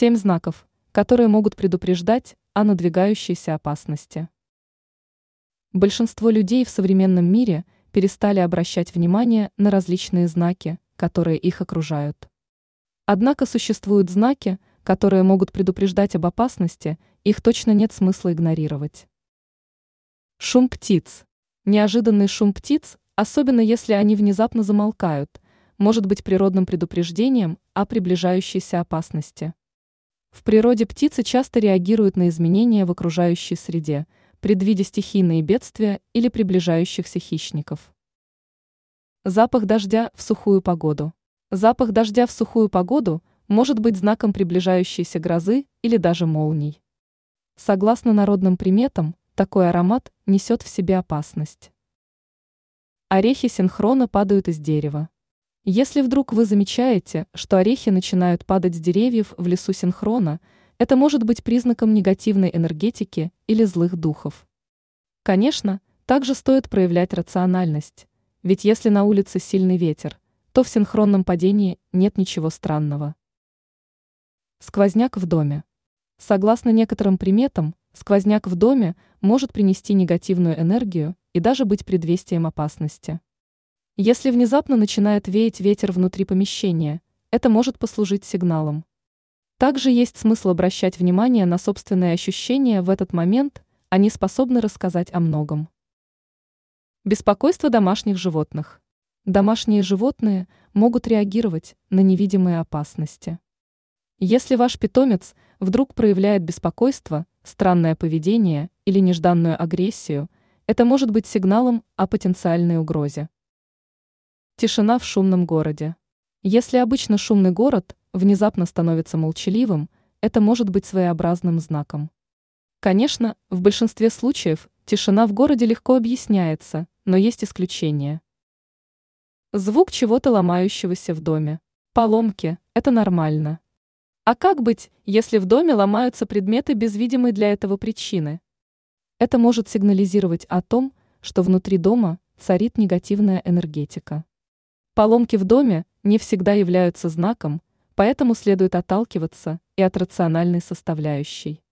Семь знаков, которые могут предупреждать о надвигающейся опасности. Большинство людей в современном мире перестали обращать внимание на различные знаки, которые их окружают. Однако существуют знаки, которые могут предупреждать об опасности, их точно нет смысла игнорировать. Шум птиц. Неожиданный шум птиц, особенно если они внезапно замолкают, может быть природным предупреждением о приближающейся опасности. В природе птицы часто реагируют на изменения в окружающей среде, предвидя стихийные бедствия или приближающихся хищников. Запах дождя в сухую погоду. Запах дождя в сухую погоду может быть знаком приближающейся грозы или даже молний. Согласно народным приметам, такой аромат несет в себе опасность. Орехи синхронно падают из дерева. Если вдруг вы замечаете, что орехи начинают падать с деревьев в лесу синхрона, это может быть признаком негативной энергетики или злых духов. Конечно, также стоит проявлять рациональность, ведь если на улице сильный ветер, то в синхронном падении нет ничего странного. Сквозняк в доме. Согласно некоторым приметам, сквозняк в доме может принести негативную энергию и даже быть предвестием опасности. Если внезапно начинает веять ветер внутри помещения, это может послужить сигналом. Также есть смысл обращать внимание на собственные ощущения в этот момент, они способны рассказать о многом. Беспокойство домашних животных. Домашние животные могут реагировать на невидимые опасности. Если ваш питомец вдруг проявляет беспокойство, странное поведение или нежданную агрессию, это может быть сигналом о потенциальной угрозе. Тишина в шумном городе. Если обычно шумный город внезапно становится молчаливым, это может быть своеобразным знаком. Конечно, в большинстве случаев тишина в городе легко объясняется, но есть исключения. Звук чего-то ломающегося в доме. Поломки – это нормально. А как быть, если в доме ломаются предметы без видимой для этого причины? Это может сигнализировать о том, что внутри дома царит негативная энергетика. Поломки в доме не всегда являются знаком, поэтому следует отталкиваться и от рациональной составляющей.